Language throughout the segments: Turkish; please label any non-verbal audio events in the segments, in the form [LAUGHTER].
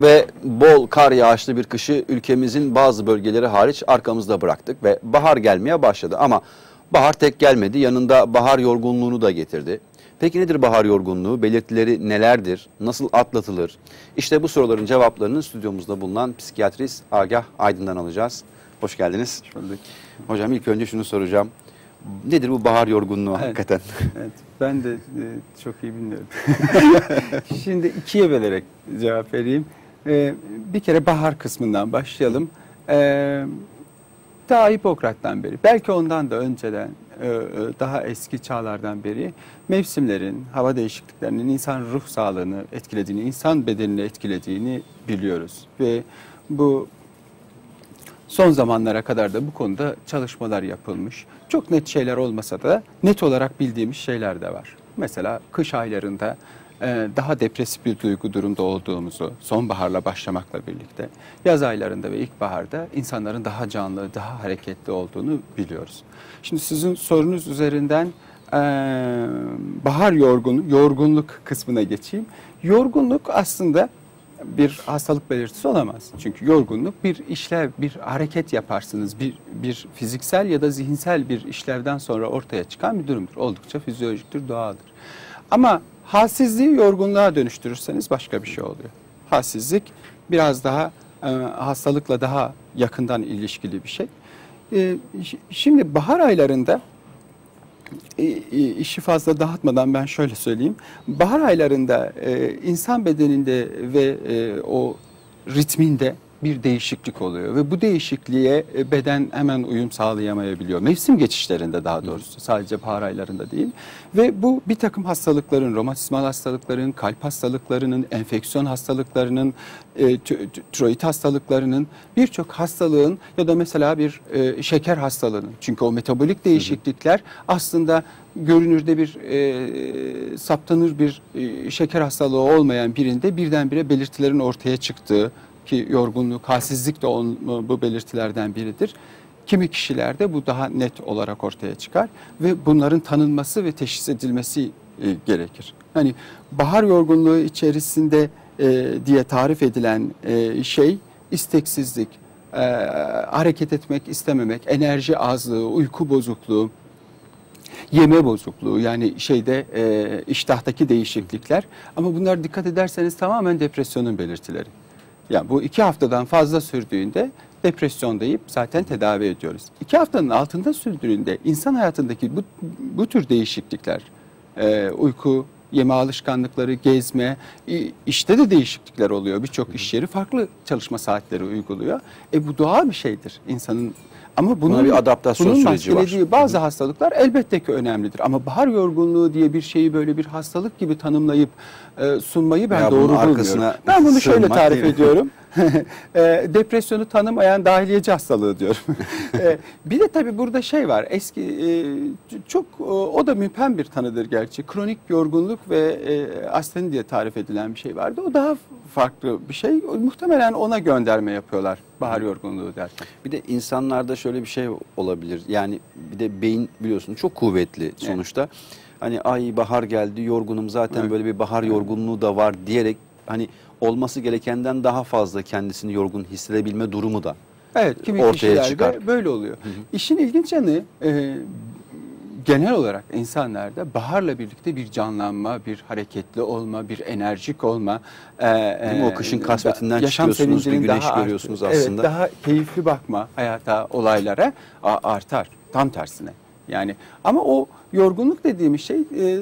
Ve bol kar yağışlı bir kışı ülkemizin bazı bölgeleri hariç arkamızda bıraktık ve bahar gelmeye başladı. Ama bahar tek gelmedi, yanında bahar yorgunluğunu da getirdi. Peki nedir bahar yorgunluğu? Belirtileri nelerdir? Nasıl atlatılır? İşte bu soruların cevaplarını stüdyomuzda bulunan psikiyatrist Agah Aydın'dan alacağız. Hoş geldiniz. Hoş bulduk. Hocam ilk önce şunu soracağım. Nedir bu bahar yorgunluğu Evet. hakikaten? [LAUGHS] Evet, ben de e, çok iyi bilmiyorum. [LAUGHS] Şimdi ikiye bölerek cevap vereyim. E, bir kere bahar kısmından başlayalım. E, daha Hipokrat'tan beri, belki ondan da önceden, e, e, daha eski çağlardan beri mevsimlerin, hava değişikliklerinin insan ruh sağlığını etkilediğini, insan bedenini etkilediğini biliyoruz. Ve bu Son zamanlara kadar da bu konuda çalışmalar yapılmış. Çok net şeyler olmasa da net olarak bildiğimiz şeyler de var. Mesela kış aylarında daha depresif bir duygu durumda olduğumuzu sonbaharla başlamakla birlikte yaz aylarında ve ilkbaharda insanların daha canlı, daha hareketli olduğunu biliyoruz. Şimdi sizin sorunuz üzerinden e, bahar yorgun, yorgunluk kısmına geçeyim. Yorgunluk aslında bir hastalık belirtisi olamaz. Çünkü yorgunluk bir işlev, bir hareket yaparsınız. Bir, bir fiziksel ya da zihinsel bir işlevden sonra ortaya çıkan bir durumdur. Oldukça fizyolojiktir, doğaldır. Ama halsizliği yorgunluğa dönüştürürseniz başka bir şey oluyor. Halsizlik biraz daha e, hastalıkla daha yakından ilişkili bir şey. E, şimdi bahar aylarında e, e, işi fazla dağıtmadan ben şöyle söyleyeyim. Bahar aylarında e, insan bedeninde ve e, o ritminde bir değişiklik oluyor ve bu değişikliğe e, beden hemen uyum sağlayamayabiliyor. Mevsim geçişlerinde daha doğrusu sadece bahar aylarında değil. Ve bu bir takım hastalıkların, romatizmal hastalıkların, kalp hastalıklarının, enfeksiyon hastalıklarının, e, tiroid hastalıklarının birçok hastalığın ya da mesela bir e, şeker hastalığının. Çünkü o metabolik değişiklikler aslında görünürde bir e, saptanır bir e, şeker hastalığı olmayan birinde birdenbire belirtilerin ortaya çıktığı ki yorgunluk, halsizlik de on, bu belirtilerden biridir. Kimi kişilerde bu daha net olarak ortaya çıkar ve bunların tanınması ve teşhis edilmesi e, gerekir. Hani bahar yorgunluğu içerisinde e, diye tarif edilen e, şey isteksizlik, e, hareket etmek istememek, enerji azlığı, uyku bozukluğu, yeme bozukluğu yani şeyde e, iştahtaki değişiklikler ama bunlar dikkat ederseniz tamamen depresyonun belirtileri. Yani bu iki haftadan fazla sürdüğünde depresyon deyip zaten tedavi ediyoruz. İki haftanın altında sürdüğünde insan hayatındaki bu, bu tür değişiklikler, e, uyku, yeme alışkanlıkları, gezme, işte de değişiklikler oluyor. Birçok iş yeri farklı çalışma saatleri uyguluyor. E bu doğal bir şeydir insanın ama bunun bir adaptasyon bunun süreci var. bazı hastalıklar elbette ki önemlidir. Ama bahar yorgunluğu diye bir şeyi böyle bir hastalık gibi tanımlayıp e, sunmayı ben Veya doğru bulmuyorum. Ben bunu şöyle tarif ediyorum. [LAUGHS] [LAUGHS] e, depresyonu tanımayan dahiliyeci hastalığı diyorum. [LAUGHS] E, bir de tabii burada şey var. Eski e, çok e, o da müphem bir tanıdır gerçi. Kronik yorgunluk ve e, asteni diye tarif edilen bir şey vardı. O daha farklı bir şey. Muhtemelen ona gönderme yapıyorlar bahar yorgunluğu derken. Bir de insanlarda şöyle bir şey olabilir. Yani bir de beyin biliyorsun çok kuvvetli sonuçta. Hani ay bahar geldi yorgunum zaten Evet. böyle bir bahar yorgunluğu da var diyerek hani olması gerekenden daha fazla kendisini yorgun hissedebilme durumu da. Evet, kimi ortaya kişilerde çıkar. böyle oluyor. İşin ilginç yanı e, genel olarak insanlarda baharla birlikte bir canlanma, bir hareketli olma, bir enerjik olma. e, Değil mi? O e, kışın kasvetinden yaşam çıkıyorsunuz, bir güneş daha görüyorsunuz arttı- aslında. Evet, daha keyifli bakma hayata, olaylara artar. Tam tersine. Yani ama o yorgunluk dediğimiz şey e,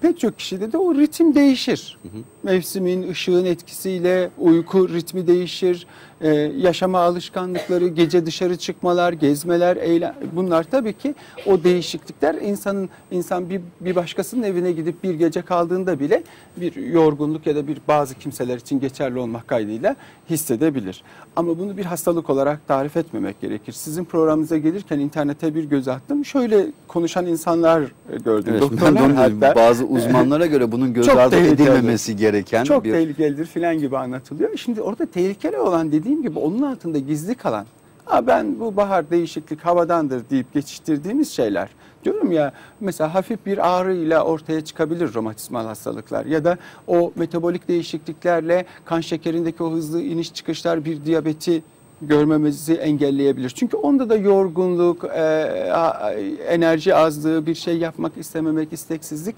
pek çok kişide de o ritim değişir. Mevsimin, ışığın etkisiyle uyku ritmi değişir. E, yaşama alışkanlıkları, gece dışarı çıkmalar, gezmeler, eylem bunlar tabii ki o değişiklikler insanın insan bir, bir başkasının evine gidip bir gece kaldığında bile bir yorgunluk ya da bir bazı kimseler için geçerli olmak kaydıyla hissedebilir. Ama bunu bir hastalık olarak tarif etmemek gerekir. Sizin programınıza gelirken internete bir göz attım. Şöyle konuşan insanlar gördüm. Evet, Doktorlar hatta. Bazı uzmanlara göre bunun göz ardı edilmemesi gereken çok bir tehlikelidir filan gibi anlatılıyor. Şimdi orada tehlikeli olan dediğim gibi onun altında gizli kalan Ha ben bu bahar değişiklik havadandır deyip geçiştirdiğimiz şeyler. Diyorum ya mesela hafif bir ağrıyla ortaya çıkabilir romatizmal hastalıklar ya da o metabolik değişikliklerle kan şekerindeki o hızlı iniş çıkışlar bir diyabeti görmemizi engelleyebilir. Çünkü onda da yorgunluk, e, enerji azlığı, bir şey yapmak istememek, isteksizlik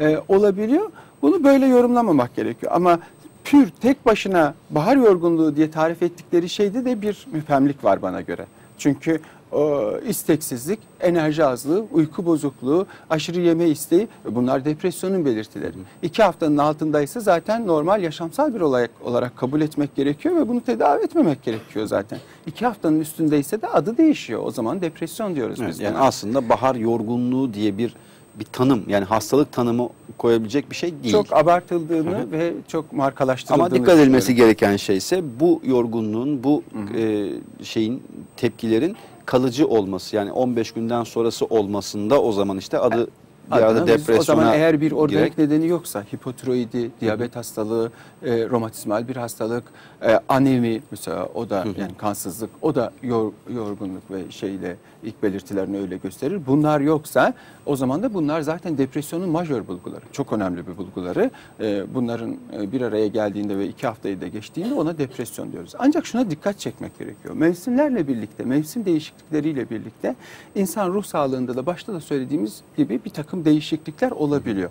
e, olabiliyor. Bunu böyle yorumlamamak gerekiyor. Ama pür tek başına bahar yorgunluğu diye tarif ettikleri şeyde de bir müphemlik var bana göre. Çünkü o isteksizlik, enerji azlığı, uyku bozukluğu, aşırı yeme isteği bunlar depresyonun belirtileri. İki haftanın altındaysa zaten normal yaşamsal bir olay olarak kabul etmek gerekiyor ve bunu tedavi etmemek gerekiyor zaten. İki haftanın üstündeyse de adı değişiyor. O zaman depresyon diyoruz Evet, biz. yani buna. aslında bahar yorgunluğu diye bir bir tanım yani hastalık tanımı koyabilecek bir şey değil. çok abartıldığını ve çok markalaştırıldığını Ama dikkat edilmesi gereken şey ise bu yorgunluğun, bu e, şeyin, tepkilerin kalıcı olması. Yani 15 günden sonrası olmasında o zaman işte adı arada biz depresyona O zaman eğer bir organik girerek- nedeni yoksa hipotiroidi, diyabet hastalığı, e, romatizmal bir hastalık, e, anemi mesela o da yani kansızlık o da yor- yorgunluk ve şeyle ilk belirtilerini öyle gösterir. Bunlar yoksa o zaman da bunlar zaten depresyonun majör bulguları. Çok önemli bir bulguları. E, bunların e, bir araya geldiğinde ve iki haftayı da geçtiğinde ona depresyon diyoruz. Ancak şuna dikkat çekmek gerekiyor. Mevsimlerle birlikte, mevsim değişiklikleriyle birlikte insan ruh sağlığında da başta da söylediğimiz gibi bir takım değişiklikler olabiliyor.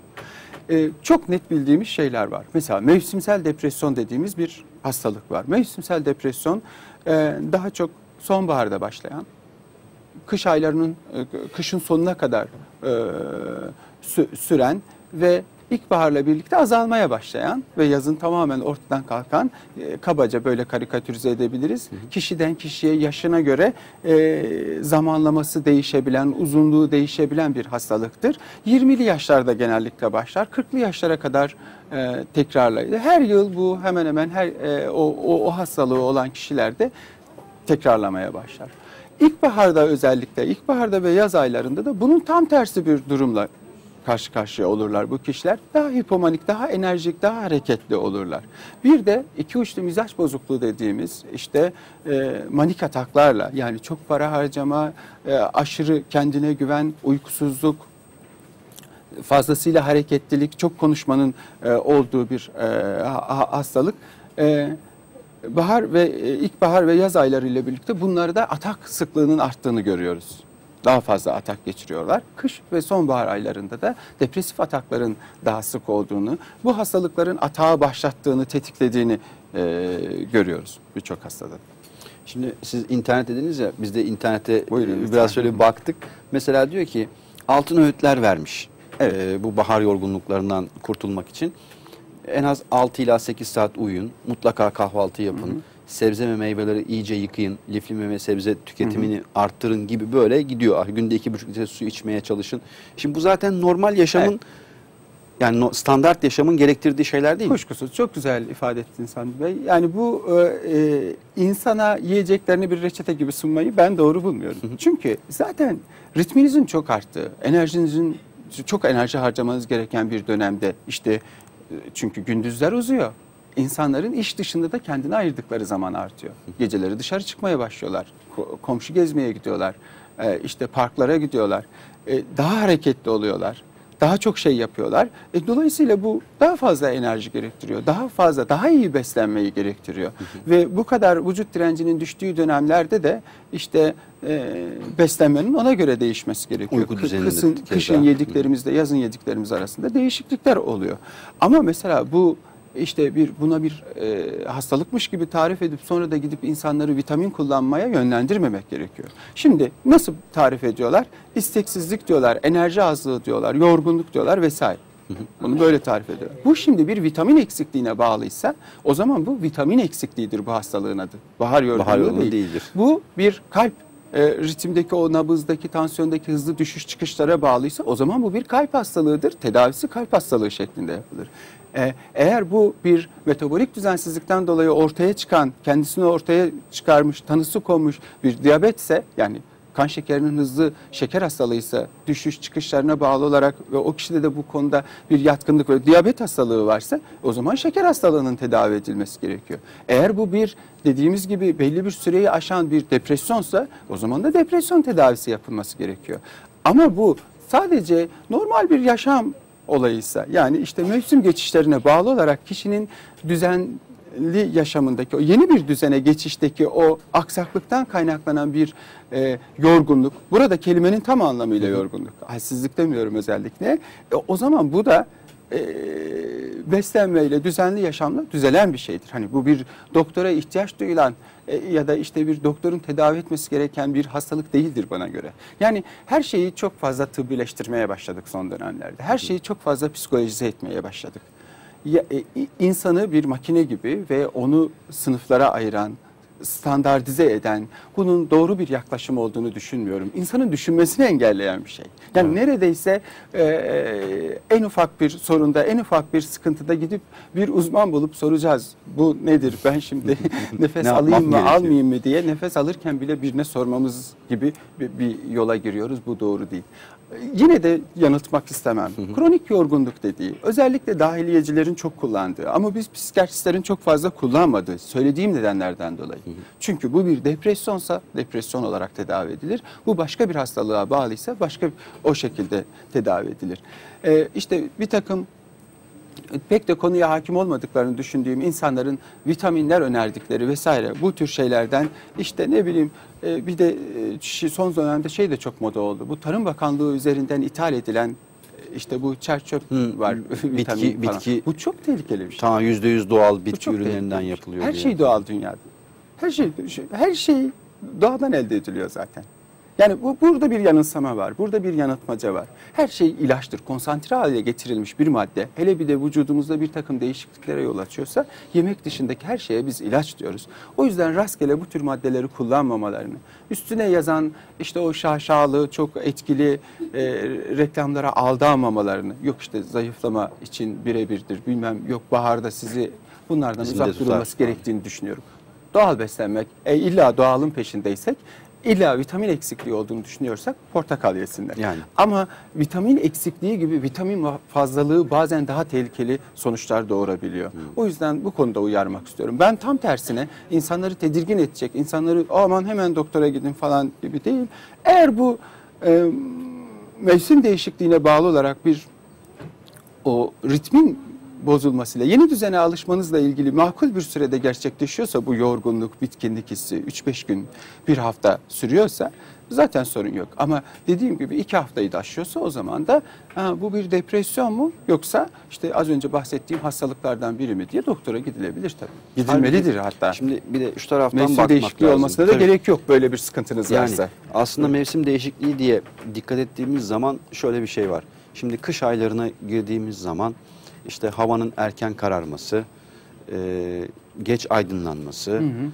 Ee, çok net bildiğimiz şeyler var. Mesela mevsimsel depresyon dediğimiz bir hastalık var. Mevsimsel depresyon e, daha çok sonbaharda başlayan, kış aylarının e, kışın sonuna kadar e, sü- süren ve ilkbaharla birlikte azalmaya başlayan ve yazın tamamen ortadan kalkan e, kabaca böyle karikatürize edebiliriz. Kişiden kişiye yaşına göre e, zamanlaması değişebilen, uzunluğu değişebilen bir hastalıktır. 20'li yaşlarda genellikle başlar. 40'lı yaşlara kadar e, tekrarlaydı. Her yıl bu hemen hemen her e, o, o, o hastalığı olan kişilerde tekrarlamaya başlar. İlkbaharda özellikle, ilkbaharda ve yaz aylarında da bunun tam tersi bir durumla karşı karşıya olurlar bu kişiler. Daha hipomanik, daha enerjik, daha hareketli olurlar. Bir de iki uçlu mizaç bozukluğu dediğimiz işte e, manik ataklarla yani çok para harcama, e, aşırı kendine güven, uykusuzluk, fazlasıyla hareketlilik, çok konuşmanın e, olduğu bir e, ha- hastalık. E, bahar ve e, ilkbahar ve yaz ayları ile birlikte bunlarda atak sıklığının arttığını görüyoruz. Daha fazla atak geçiriyorlar. Kış ve sonbahar aylarında da depresif atakların daha sık olduğunu, bu hastalıkların atağı başlattığını, tetiklediğini e, görüyoruz birçok hastada. Şimdi siz internet dediniz ya biz de internete Buyurun, e, lütfen. biraz şöyle bir baktık. Mesela diyor ki altın öğütler vermiş. Evet. e, bu bahar yorgunluklarından kurtulmak için. En az 6 ila 8 saat uyuyun. Mutlaka kahvaltı yapın. Sebze ve meyveleri iyice yıkayın. Lifli meyve sebze tüketimini arttırın gibi böyle gidiyor. Ah, Günde 2,5 litre su içmeye çalışın. Şimdi bu zaten normal yaşamın Evet. yani no- standart yaşamın gerektirdiği şeyler değil mi? Kuşkusuz çok güzel ifade ettin Sami Bey. Yani bu e, e, insana yiyeceklerini bir reçete gibi sunmayı ben doğru bulmuyorum. Çünkü zaten ritminizin çok arttığı, enerjinizin çok enerji harcamanız gereken bir dönemde işte e, çünkü gündüzler uzuyor. İnsanların iş dışında da kendine ayırdıkları zaman artıyor. Geceleri dışarı çıkmaya başlıyorlar. Ko- komşu gezmeye gidiyorlar. E, işte parklara gidiyorlar. E, daha hareketli oluyorlar daha çok şey yapıyorlar. E, dolayısıyla bu daha fazla enerji gerektiriyor. Daha fazla, daha iyi beslenmeyi gerektiriyor. Ve bu kadar vücut direncinin düştüğü dönemlerde de işte e, beslenmenin ona göre değişmesi gerekiyor. Uyku Kı- düzeninde kışın, yediklerimizle yazın yediklerimiz arasında değişiklikler oluyor. Ama mesela bu işte bir buna bir e, hastalıkmış gibi tarif edip sonra da gidip insanları vitamin kullanmaya yönlendirmemek gerekiyor. Şimdi nasıl tarif ediyorlar? İsteksizlik diyorlar, enerji azlığı diyorlar, yorgunluk diyorlar vesaire. Bunu böyle tarif ediyorlar. Bu şimdi bir vitamin eksikliğine bağlıysa o zaman bu vitamin eksikliğidir bu hastalığın adı. Bahar yorgunluğu, Bahar değil. değildir. Bu bir kalp e, ritimdeki o nabızdaki, tansiyondaki hızlı düşüş çıkışlara bağlıysa o zaman bu bir kalp hastalığıdır. Tedavisi kalp hastalığı şeklinde yapılır. E, eğer bu bir metabolik düzensizlikten dolayı ortaya çıkan, kendisini ortaya çıkarmış, tanısı konmuş bir diyabetse yani kan şekerinin hızlı şeker hastalığıysa düşüş çıkışlarına bağlı olarak ve o kişide de bu konuda bir yatkınlık ve diyabet hastalığı varsa o zaman şeker hastalığının tedavi edilmesi gerekiyor. Eğer bu bir dediğimiz gibi belli bir süreyi aşan bir depresyonsa o zaman da depresyon tedavisi yapılması gerekiyor. Ama bu sadece normal bir yaşam olayıysa yani işte mevsim geçişlerine bağlı olarak kişinin düzenli yaşamındaki o yeni bir düzene geçişteki o aksaklıktan kaynaklanan bir e, yorgunluk. Burada kelimenin tam anlamıyla yorgunluk. Halsizlik demiyorum özellikle. E, o zaman bu da e, beslenmeyle, düzenli yaşamla düzelen bir şeydir. Hani bu bir doktora ihtiyaç duyulan e, ya da işte bir doktorun tedavi etmesi gereken bir hastalık değildir bana göre. Yani her şeyi çok fazla tıbbileştirmeye başladık son dönemlerde. Her şeyi çok fazla psikolojize etmeye başladık. E, insanı bir makine gibi ve onu sınıflara ayıran, standartize eden, bunun doğru bir yaklaşım olduğunu düşünmüyorum. İnsanın düşünmesini engelleyen bir şey. Yani evet. neredeyse e, en ufak bir sorunda, en ufak bir sıkıntıda gidip bir uzman bulup soracağız. Bu nedir? Ben şimdi [LAUGHS] [LAUGHS] nefes ne alayım mı, gerekiyor? almayayım mı diye nefes alırken bile birine sormamız gibi bir, bir yola giriyoruz. Bu doğru değil yine de yanıltmak istemem. Hı hı. Kronik yorgunluk dediği özellikle dahiliyecilerin çok kullandığı ama biz psikiyatristlerin çok fazla kullanmadığı söylediğim nedenlerden dolayı. Hı hı. Çünkü bu bir depresyonsa depresyon olarak tedavi edilir. Bu başka bir hastalığa bağlıysa başka o şekilde tedavi edilir. Ee, işte bir takım pek de konuya hakim olmadıklarını düşündüğüm insanların vitaminler önerdikleri vesaire bu tür şeylerden işte ne bileyim e, bir de e, son dönemde şey de çok moda oldu. Bu Tarım Bakanlığı üzerinden ithal edilen e, işte bu çerçöp var. bitki, bitki. Bu çok tehlikeli bir şey. Tamam yüzde yüz doğal bitki ürünlerinden şey. yapılıyor. Her diye. şey doğal dünyada. Her şey her şey doğadan elde ediliyor zaten. Yani bu, burada bir yanılsama var, burada bir yanıltmaca var. Her şey ilaçtır, konsantre hale getirilmiş bir madde. Hele bir de vücudumuzda bir takım değişikliklere yol açıyorsa yemek dışındaki her şeye biz ilaç diyoruz. O yüzden rastgele bu tür maddeleri kullanmamalarını, üstüne yazan işte o şaşalı, çok etkili e, reklamlara aldanmamalarını, yok işte zayıflama için birebirdir, bilmem yok baharda sizi bunlardan Bizim uzak durulması gerektiğini düşünüyorum doğal beslenmek, e, illa doğalın peşindeysek İlla vitamin eksikliği olduğunu düşünüyorsak portakal yesinler. Yani. Ama vitamin eksikliği gibi vitamin fazlalığı bazen daha tehlikeli sonuçlar doğurabiliyor. Hmm. O yüzden bu konuda uyarmak istiyorum. Ben tam tersine insanları tedirgin edecek, insanları aman hemen doktora gidin falan gibi değil. Eğer bu e, mevsim değişikliğine bağlı olarak bir o ritmin bozulmasıyla, yeni düzene alışmanızla ilgili makul bir sürede gerçekleşiyorsa bu yorgunluk, bitkinlik hissi 3-5 gün, bir hafta sürüyorsa zaten sorun yok. Ama dediğim gibi iki haftayı da aşıyorsa o zaman da ha, bu bir depresyon mu yoksa işte az önce bahsettiğim hastalıklardan biri mi diye doktora gidilebilir tabii. Gidilmelidir hatta. Şimdi bir de şu taraftan mevsim bakmak değişikliği lazım. olmasına da tabii. gerek yok böyle bir sıkıntınız yani, varsa. Aslında mevsim değişikliği diye dikkat ettiğimiz zaman şöyle bir şey var. Şimdi kış aylarına girdiğimiz zaman işte havanın erken kararması, e, geç aydınlanması, hı hı.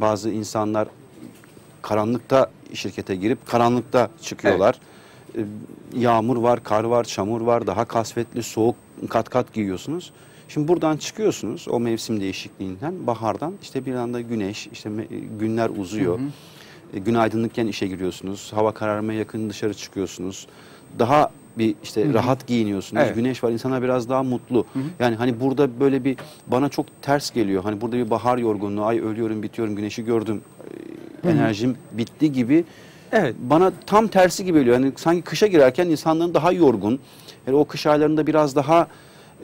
bazı insanlar karanlıkta şirkete girip karanlıkta çıkıyorlar. Evet. E, yağmur var, kar var, çamur var, daha kasvetli, soğuk kat kat giyiyorsunuz. Şimdi buradan çıkıyorsunuz o mevsim değişikliğinden, bahardan işte bir anda güneş, işte günler uzuyor. Hı hı. E, gün aydınlıkken işe giriyorsunuz, hava kararmaya yakın dışarı çıkıyorsunuz. Daha bir işte Hı-hı. rahat giyiniyorsunuz. Evet. Güneş var. insanlar biraz daha mutlu. Hı-hı. Yani hani burada böyle bir bana çok ters geliyor. Hani burada bir bahar yorgunluğu. Ay ölüyorum, bitiyorum. Güneşi gördüm. Hı-hı. Enerjim bitti gibi. Evet. Bana tam tersi gibi geliyor. Yani sanki kışa girerken insanların daha yorgun. Yani o kış aylarında biraz daha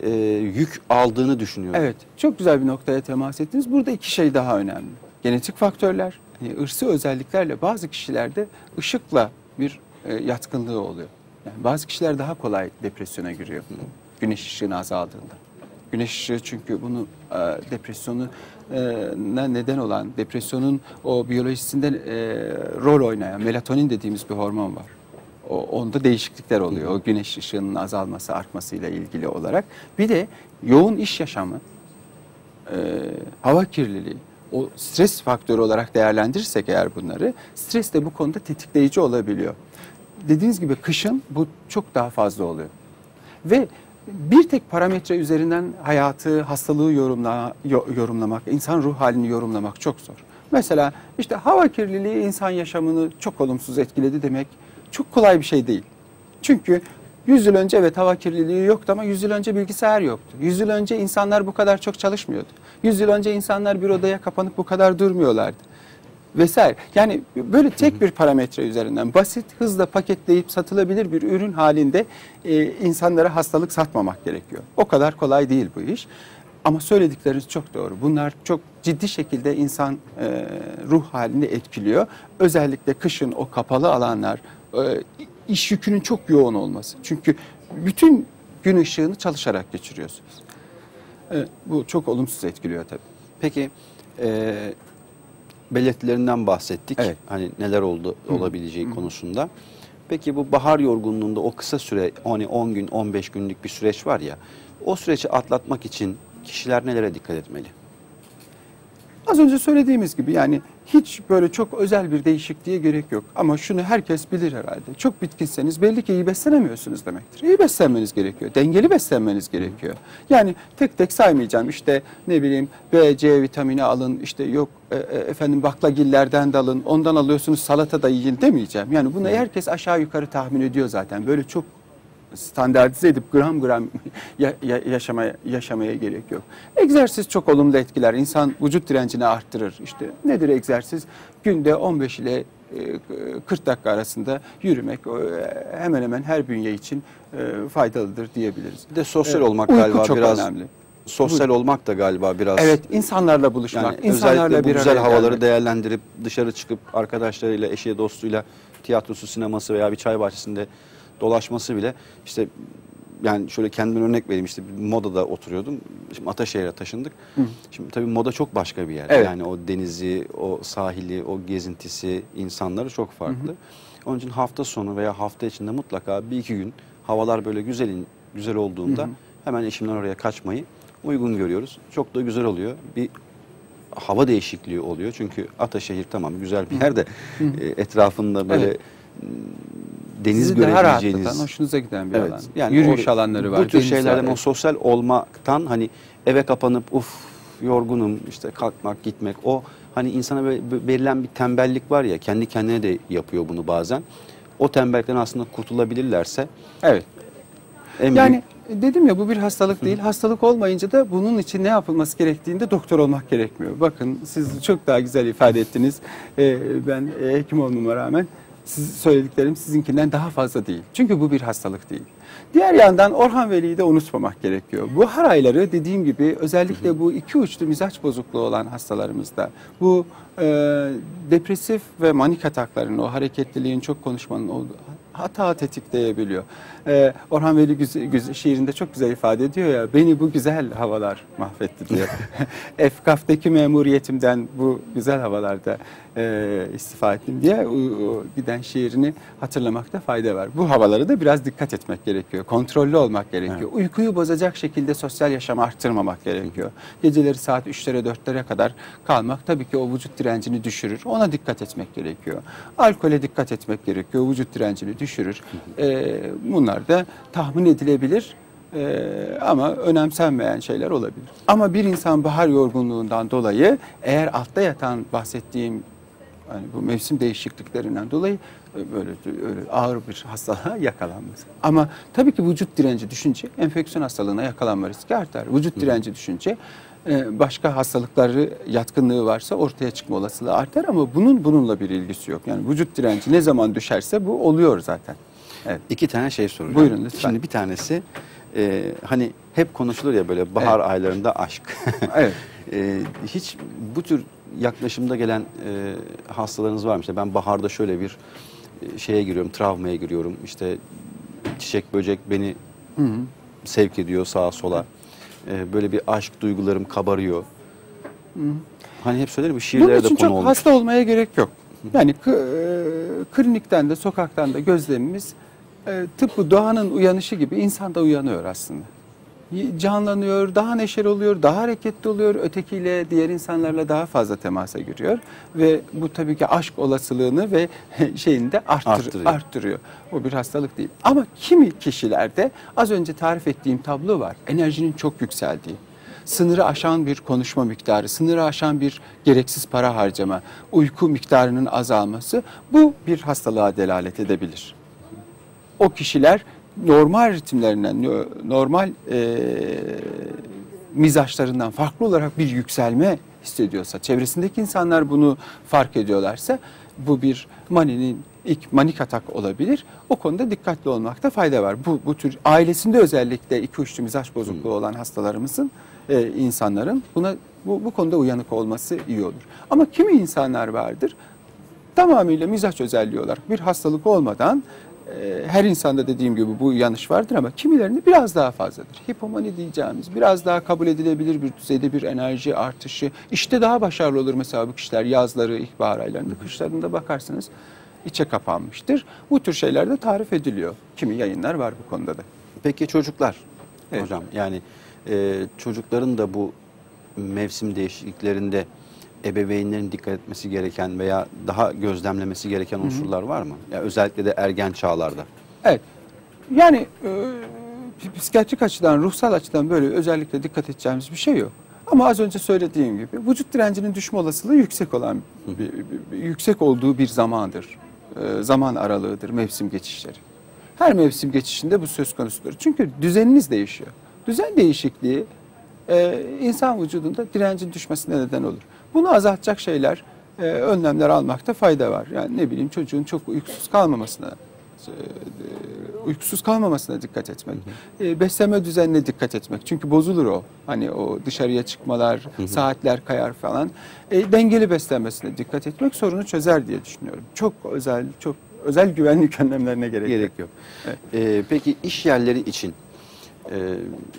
e, yük aldığını düşünüyorum. Evet. Çok güzel bir noktaya temas ettiniz. Burada iki şey daha önemli. Genetik faktörler, yani ırsı özelliklerle bazı kişilerde ışıkla bir e, yatkınlığı oluyor. Yani bazı kişiler daha kolay depresyona giriyor güneş ışığını azaldığında. Güneş ışığı çünkü bunu e, depresyonu e, neden olan, depresyonun o biyolojisinde e, rol oynayan melatonin dediğimiz bir hormon var. O, onda değişiklikler oluyor. O güneş ışığının azalması, artmasıyla ilgili olarak. Bir de yoğun iş yaşamı, e, hava kirliliği, o stres faktörü olarak değerlendirirsek eğer bunları, stres de bu konuda tetikleyici olabiliyor dediğiniz gibi kışın bu çok daha fazla oluyor. Ve bir tek parametre üzerinden hayatı, hastalığı yorumla, yo- yorumlamak, insan ruh halini yorumlamak çok zor. Mesela işte hava kirliliği insan yaşamını çok olumsuz etkiledi demek çok kolay bir şey değil. Çünkü 100 yıl önce evet hava kirliliği yoktu ama 100 yıl önce bilgisayar yoktu. 100 yıl önce insanlar bu kadar çok çalışmıyordu. 100 yıl önce insanlar bir odaya kapanıp bu kadar durmuyorlardı vesaire. Yani böyle tek bir parametre üzerinden basit, hızla paketleyip satılabilir bir ürün halinde e, insanlara hastalık satmamak gerekiyor. O kadar kolay değil bu iş. Ama söyledikleriniz çok doğru. Bunlar çok ciddi şekilde insan e, ruh halini etkiliyor. Özellikle kışın o kapalı alanlar, e, iş yükünün çok yoğun olması. Çünkü bütün gün ışığını çalışarak geçiriyorsunuz. E, bu çok olumsuz etkiliyor tabii. Peki e, belirtilerinden bahsettik. Evet. Hani neler oldu olabileceği konusunda. Peki bu bahar yorgunluğunda o kısa süre hani 10 gün 15 günlük bir süreç var ya. O süreci atlatmak için kişiler nelere dikkat etmeli? Az önce söylediğimiz gibi yani hiç böyle çok özel bir değişikliğe gerek yok. Ama şunu herkes bilir herhalde. Çok bitkinseniz belli ki iyi beslenemiyorsunuz demektir. İyi beslenmeniz gerekiyor. Dengeli beslenmeniz gerekiyor. Yani tek tek saymayacağım. İşte ne bileyim B, C vitamini alın. işte yok e, e, efendim baklagillerden de alın. Ondan alıyorsunuz salata da yiyin demeyeceğim. Yani bunu herkes aşağı yukarı tahmin ediyor zaten. Böyle çok standartize edip gram gram [LAUGHS] ya- ya- yaşamaya yaşamaya gerek yok. Egzersiz çok olumlu etkiler. İnsan vücut direncini arttırır. İşte nedir egzersiz? Günde 15 ile e, 40 dakika arasında yürümek e, hemen hemen her bünye için e, faydalıdır diyebiliriz. Bir de sosyal Evet, olmak uyku galiba çok biraz önemli. sosyal olmak da galiba biraz Evet, insanlarla buluşmak, yani insanlarla özellikle bu bir güzel havaları gelmek. değerlendirip dışarı çıkıp arkadaşlarıyla, eşiyle, dostuyla tiyatrosu, sineması veya bir çay bahçesinde dolaşması bile işte yani şöyle kendime örnek vereyim işte modada oturuyordum. Şimdi Ataşehir'e taşındık. Şimdi tabii moda çok başka bir yer. Evet. Yani o denizi, o sahili, o gezintisi, insanları çok farklı. Onun için hafta sonu veya hafta içinde mutlaka bir iki gün havalar böyle güzelin güzel olduğunda hemen eşimden oraya kaçmayı uygun görüyoruz. Çok da güzel oluyor. Bir hava değişikliği oluyor. Çünkü Ataşehir tamam güzel bir yer de etrafında böyle Evet. Deniz Sizi daha görebileceğiniz. rahatlatan, hoşunuza giden bir Evet. alan. Yani Yürüyüş o- alanları var. Bu tür şeylerden var. o sosyal olmaktan hani eve kapanıp uf yorgunum işte kalkmak gitmek o hani insana verilen bir tembellik var ya kendi kendine de yapıyor bunu bazen. O tembellikten aslında kurtulabilirlerse Evet. en Yani dedim ya bu bir hastalık değil. Hastalık olmayınca da bunun için ne yapılması gerektiğinde doktor olmak gerekmiyor. Bakın siz çok daha güzel ifade ettiniz. Ee, ben hekim olmama rağmen siz söylediklerim sizinkinden daha fazla değil. Çünkü bu bir hastalık değil. Diğer yandan Orhan Veli'yi de unutmamak gerekiyor. Bu har ayları dediğim gibi özellikle bu iki uçlu mizaç bozukluğu olan hastalarımızda bu e, depresif ve manik atakların o hareketliliğin çok konuşmanın olduğu hata tetikleyebiliyor. Ee, Orhan Veli güzel, güzel, şiirinde çok güzel ifade ediyor ya beni bu güzel havalar mahvetti diyor. [LAUGHS] Efkaftaki memuriyetimden bu güzel havalarda e, istifa ettim diye o, o giden şiirini hatırlamakta fayda var. Bu havalara da biraz dikkat etmek gerekiyor. Kontrollü olmak gerekiyor. Uykuyu bozacak şekilde sosyal yaşamı arttırmamak gerekiyor. Geceleri saat 3'lere 4'lere kadar kalmak tabii ki o vücut direncini düşürür. Ona dikkat etmek gerekiyor. Alkole dikkat etmek gerekiyor. Vücut direncini düşürür. Ee, bunlar da tahmin edilebilir. Ee, ama önemsenmeyen şeyler olabilir. Ama bir insan bahar yorgunluğundan dolayı eğer altta yatan bahsettiğim hani bu mevsim değişikliklerinden dolayı e, böyle öyle ağır bir hastalığa [LAUGHS] yakalanmaz. Ama tabii ki vücut direnci düşünce enfeksiyon hastalığına yakalanma riski artar. Vücut direnci düşünce e, başka hastalıkları yatkınlığı varsa ortaya çıkma olasılığı artar ama bunun bununla bir ilgisi yok. Yani vücut direnci ne zaman düşerse bu oluyor zaten. Evet. iki tane şey soracağım. Buyurun lütfen. Şimdi bir tanesi e, hani hep konuşulur ya böyle bahar aylarında aşk. [LAUGHS] Evet. E, hiç bu tür yaklaşımda gelen e, hastalarınız var mı? İşte ben baharda şöyle bir e, şeye giriyorum, travmaya giriyorum. İşte çiçek böcek beni sevk ediyor sağa sola. E, böyle bir aşk duygularım kabarıyor. Hani hep söylerim bu Bunun şiirlere de için konu çok olmuş. hasta olmaya gerek yok. Yani e, klinikten de sokaktan da gözlemimiz e, tıpkı doğanın uyanışı gibi insan da uyanıyor aslında. Canlanıyor, daha neşeli oluyor, daha hareketli oluyor. Ötekiyle, diğer insanlarla daha fazla temasa giriyor. Ve bu tabii ki aşk olasılığını ve [LAUGHS] şeyini de arttır, Arttırıyor. arttırıyor. Bu bir hastalık değil. Ama kimi kişilerde az önce tarif ettiğim tablo var. Enerjinin çok yükseldiği sınırı aşan bir konuşma miktarı, sınırı aşan bir gereksiz para harcama, uyku miktarının azalması bu bir hastalığa delalet edebilir. O kişiler normal ritimlerinden, no- normal e, mizaçlarından farklı olarak bir yükselme hissediyorsa, çevresindeki insanlar bunu fark ediyorlarsa bu bir maninin ilk manik atak olabilir. O konuda dikkatli olmakta fayda var. Bu, bu tür ailesinde özellikle iki uçlu mizaç bozukluğu olan hastalarımızın, e, insanların buna bu, bu konuda uyanık olması iyi olur. Ama kimi insanlar vardır tamamıyla mizaç özelliği olarak bir hastalık olmadan her insanda dediğim gibi bu yanlış vardır ama kimilerinde biraz daha fazladır. Hipomani diyeceğimiz biraz daha kabul edilebilir bir düzeyde bir enerji artışı. İşte daha başarılı olur mesela bu kişiler yazları, ilkbahar aylarında, kışlarında bakarsınız içe kapanmıştır. Bu tür şeyler de tarif ediliyor. Kimi yayınlar var bu konuda da. Peki çocuklar Evet. hocam yani e, çocukların da bu mevsim değişikliklerinde ebeveynlerin dikkat etmesi gereken veya daha gözlemlemesi gereken unsurlar var mı? Ya özellikle de ergen çağlarda. Evet. Yani e, psikiyatrik açıdan, ruhsal açıdan böyle özellikle dikkat edeceğimiz bir şey yok. Ama az önce söylediğim gibi vücut direncinin düşme olasılığı yüksek olan, bir- bir- bir- yüksek olduğu bir zamandır. E, zaman aralığıdır mevsim geçişleri. Her mevsim geçişinde bu söz konusudur. Çünkü düzeniniz değişiyor. Düzen değişikliği e, insan vücudunda direncin düşmesine neden olur. Bunu azaltacak şeyler, e, önlemler almakta fayda var. Yani ne bileyim çocuğun çok uykusuz kalmamasına, e, uykusuz kalmamasına dikkat etmek. E, beslenme düzenine dikkat etmek. Çünkü bozulur o. Hani o dışarıya çıkmalar, saatler kayar falan. E, dengeli beslenmesine dikkat etmek sorunu çözer diye düşünüyorum. Çok özel, çok özel güvenlik [LAUGHS] önlemlerine gerek, Gerek yok. yok. Evet. E, peki iş yerleri için e,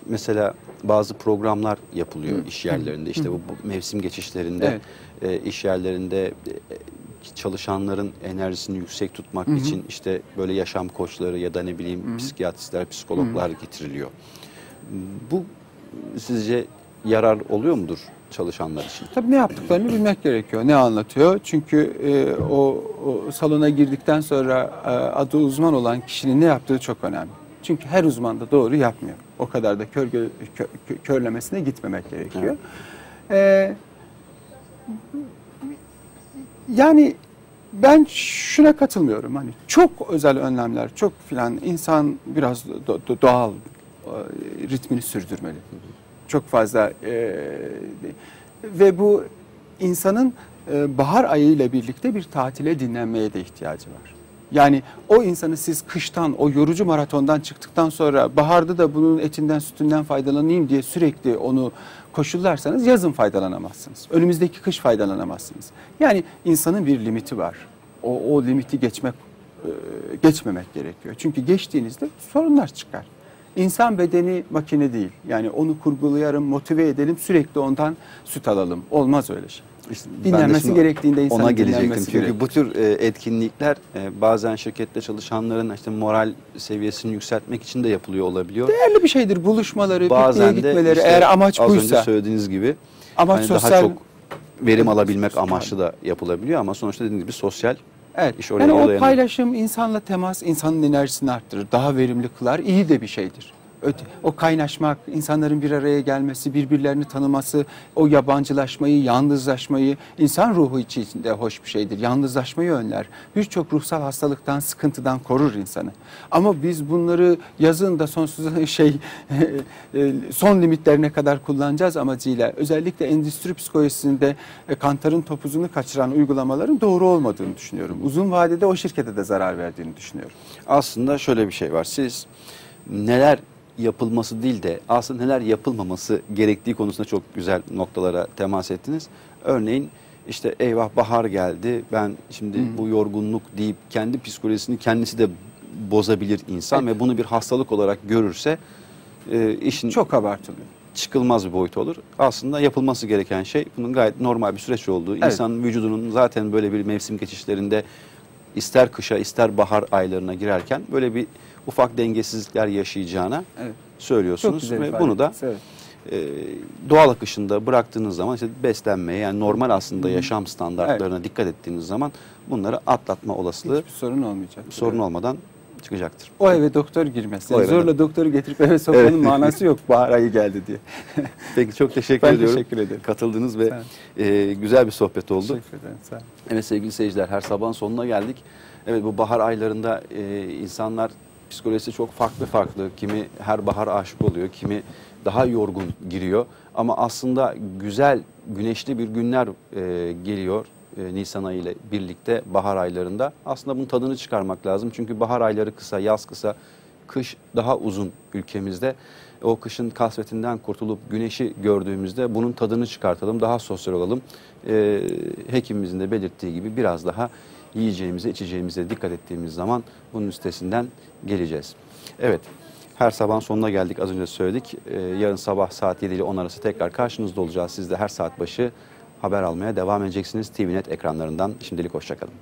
mesela bazı programlar yapılıyor iş yerlerinde. İşte bu, bu mevsim geçişlerinde e, iş yerlerinde e, çalışanların enerjisini yüksek tutmak için işte böyle yaşam koçları ya da ne bileyim psikiyatristler, psikologlar getiriliyor. Bu sizce yarar oluyor mudur çalışanlar için? Tabii ne yaptıklarını bilmek gerekiyor. Ne anlatıyor? Çünkü e, o, o salona girdikten sonra e, adı uzman olan kişinin ne yaptığı çok önemli. Çünkü her uzman da doğru yapmıyor. O kadar da kör, kö- kö- körlemesine gitmemek gerekiyor. E, yani ben şuna katılmıyorum. Hani çok özel önlemler, çok filan insan biraz do- do- doğal e, ritmini sürdürmeli. Çok fazla e, ve bu insanın e, bahar ayı ile birlikte bir tatile dinlenmeye de ihtiyacı var. Yani o insanı siz kıştan, o yorucu maratondan çıktıktan sonra baharda da bunun etinden sütünden faydalanayım diye sürekli onu koşullarsanız yazın faydalanamazsınız. Önümüzdeki kış faydalanamazsınız. Yani insanın bir limiti var. O, o limiti geçmek, e, geçmemek gerekiyor. Çünkü geçtiğinizde sorunlar çıkar. İnsan bedeni makine değil. Yani onu kurgulayalım, motive edelim, sürekli ondan süt alalım. Olmaz öyle şey. İşte Dinlenmesi gerektiğinde insanın ona gelecektim. Çünkü gerekir. bu tür e, etkinlikler e, bazen şirkette çalışanların işte moral seviyesini yükseltmek için de yapılıyor olabiliyor. Değerli bir şeydir buluşmaları, pikniğe Bazen de gitmeleri. işte Eğer amaç az önce buysa. söylediğiniz gibi Amaç hani daha sosyal- çok verim alabilmek sosyal. amaçlı da yapılabiliyor ama sonuçta dediğiniz gibi sosyal Evet. iş oraya yani o paylaşım, insanla temas, insanın enerjisini arttırır. Daha verimli kılar. iyi de bir şeydir. O kaynaşmak, insanların bir araya gelmesi, birbirlerini tanıması, o yabancılaşmayı, yalnızlaşmayı, insan ruhu için de hoş bir şeydir. Yalnızlaşmayı önler. Birçok ruhsal hastalıktan, sıkıntıdan korur insanı. Ama biz bunları yazın da sonsuz [LAUGHS] şey e, son limitlerine kadar kullanacağız amacıyla özellikle endüstri psikolojisinde e, kantarın topuzunu kaçıran uygulamaların doğru olmadığını düşünüyorum. Uzun vadede o şirkete de zarar verdiğini düşünüyorum. aslında şöyle bir şey var. Siz neler yapılması değil de aslında neler yapılmaması gerektiği konusunda çok güzel noktalara temas ettiniz. Örneğin işte eyvah bahar geldi ben şimdi bu yorgunluk deyip kendi psikolojisini kendisi de bozabilir insan Evet. ve bunu bir hastalık olarak görürse e, işin Çok abartılıyor. çıkılmaz bir boyut olur. Aslında yapılması gereken şey bunun gayet normal bir süreç olduğu. Evet. İnsanın vücudunun zaten böyle bir mevsim geçişlerinde ister kışa ister bahar aylarına girerken böyle bir ufak dengesizlikler yaşayacağına Evet. söylüyorsunuz ve ifade bunu da evet. e, doğal akışında bıraktığınız zaman işte beslenmeye yani normal aslında yaşam standartlarına dikkat ettiğiniz zaman bunları atlatma olasılığı Hiçbir sorun olmayacak. sorun olmadan çıkacaktır. O eve doktor girmez. Yani zorla doktoru getirip eve sokmanın Evet. manası yok bahar ayı geldi diye. [LAUGHS] Peki çok teşekkür Ben ediyorum. teşekkür ederim. Katıldınız ve e, güzel bir sohbet oldu. Teşekkür ederim. Sağ olun. Evet sevgili seyirciler her sabahın sonuna geldik. Evet bu bahar aylarında e, insanlar psikolojisi çok farklı farklı. Kimi her bahar aşık oluyor, kimi daha yorgun giriyor. Ama aslında güzel, güneşli bir günler e, geliyor e, Nisan ayı ile birlikte bahar aylarında. Aslında bunun tadını çıkarmak lazım. Çünkü bahar ayları kısa, yaz kısa, kış daha uzun ülkemizde. O kışın kasvetinden kurtulup güneşi gördüğümüzde bunun tadını çıkartalım, daha sosyal olalım. Ee, hekimimizin de belirttiği gibi biraz daha yiyeceğimize, içeceğimize dikkat ettiğimiz zaman bunun üstesinden geleceğiz. Evet, her sabahın sonuna geldik az önce söyledik. Ee, yarın sabah saat 7 ile 10 arası tekrar karşınızda olacağız. Siz de her saat başı haber almaya devam edeceksiniz TVNet ekranlarından. Şimdilik hoşçakalın.